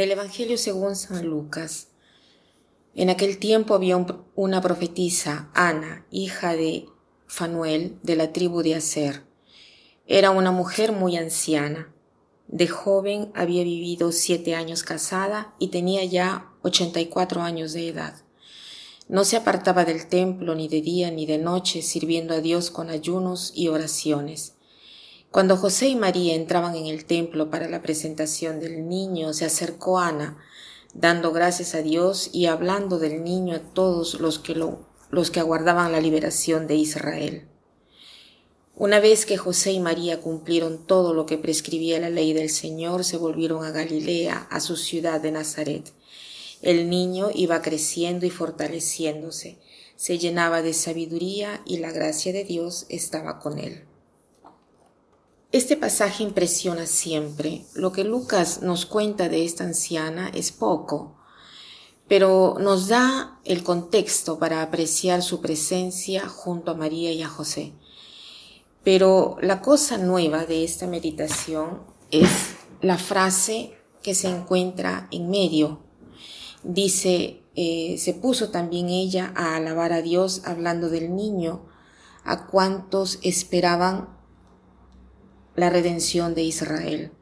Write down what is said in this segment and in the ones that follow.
Del Evangelio según San Lucas. En aquel tiempo había una profetisa, Ana, hija de Fanuel, de la tribu de Aser. Era una mujer muy anciana. De joven había vivido siete años casada y tenía ya ochenta y cuatro años de edad. No se apartaba del templo ni de día ni de noche, sirviendo a Dios con ayunos y oraciones. Cuando José y María entraban en el templo para la presentación del niño, se acercó Ana, dando gracias a Dios y hablando del niño a todos los que, lo, los que aguardaban la liberación de Israel. Una vez que José y María cumplieron todo lo que prescribía la ley del Señor, se volvieron a Galilea, a su ciudad de Nazaret. El niño iba creciendo y fortaleciéndose, se llenaba de sabiduría y la gracia de Dios estaba con él. Este pasaje impresiona siempre. Lo que Lucas nos cuenta de esta anciana es poco, pero nos da el contexto para apreciar su presencia junto a María y a José. Pero la cosa nueva de esta meditación es la frase que se encuentra en medio. Dice, eh, se puso también ella a alabar a Dios hablando del niño, a cuantos esperaban la redención de Israel.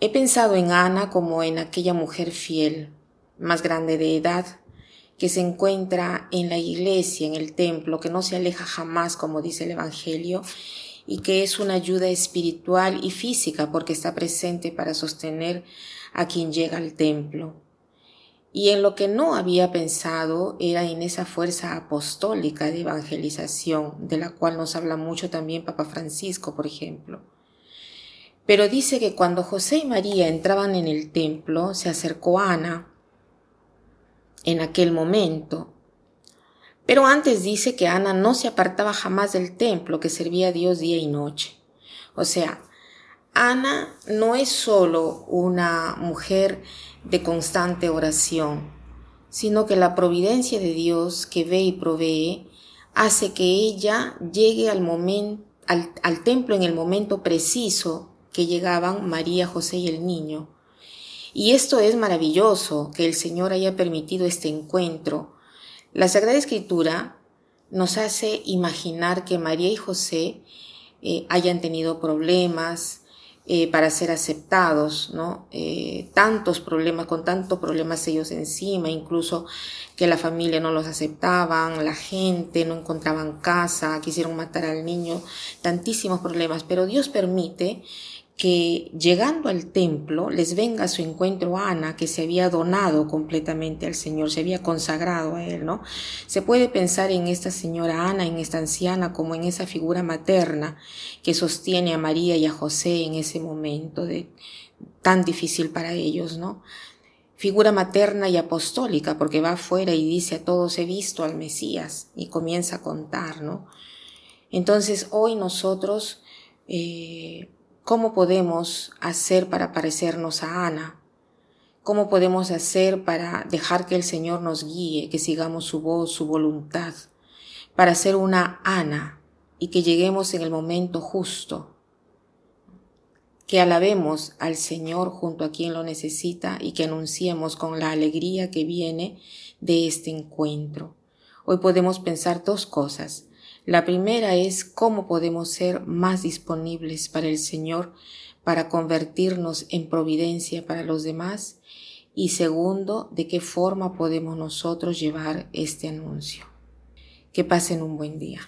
He pensado en Ana como en aquella mujer fiel, más grande de edad, que se encuentra en la iglesia, en el templo, que no se aleja jamás, como dice el Evangelio, y que es una ayuda espiritual y física porque está presente para sostener a quien llega al templo. Y en lo que no había pensado era en esa fuerza apostólica de evangelización, de la cual nos habla mucho también Papa Francisco, por ejemplo. Pero dice que cuando José y María entraban en el templo, se acercó Ana en aquel momento. Pero antes dice que Ana no se apartaba jamás del templo, que servía a Dios día y noche. O sea, Ana no es solo una mujer de constante oración, sino que la providencia de Dios que ve y provee hace que ella llegue al, momento, al, templo en el momento preciso que llegaban María, José y el niño. Y esto es maravilloso, que el Señor haya permitido este encuentro. La Sagrada Escritura nos hace imaginar que María y José eh, hayan tenido problemas, eh, para ser aceptados, ¿no? Eh, tantos problemas, con tantos problemas ellos encima, incluso que la familia no los aceptaban, la gente no encontraban casa, quisieron matar al niño, tantísimos problemas, pero Dios permite que llegando al templo les venga a su encuentro Ana, que se había donado completamente al Señor, se había consagrado a Él, ¿no? Se puede pensar en esta señora Ana, en esta anciana, como en esa figura materna que sostiene a María y a José en ese momento de, tan difícil para ellos, ¿no? Figura materna y apostólica, porque va afuera y dice a todos he visto al Mesías y comienza a contar, ¿no? Entonces hoy nosotros eh, ¿Cómo podemos hacer para parecernos a Ana? ¿Cómo podemos hacer para dejar que el Señor nos guíe, que sigamos su voz, su voluntad, para ser una Ana y que lleguemos en el momento justo? Que alabemos al Señor junto a quien lo necesita y que anunciemos con la alegría que viene de este encuentro. Hoy podemos pensar dos cosas. La primera es cómo podemos ser más disponibles para el Señor para convertirnos en providencia para los demás y segundo, de qué forma podemos nosotros llevar este anuncio. Que pasen un buen día.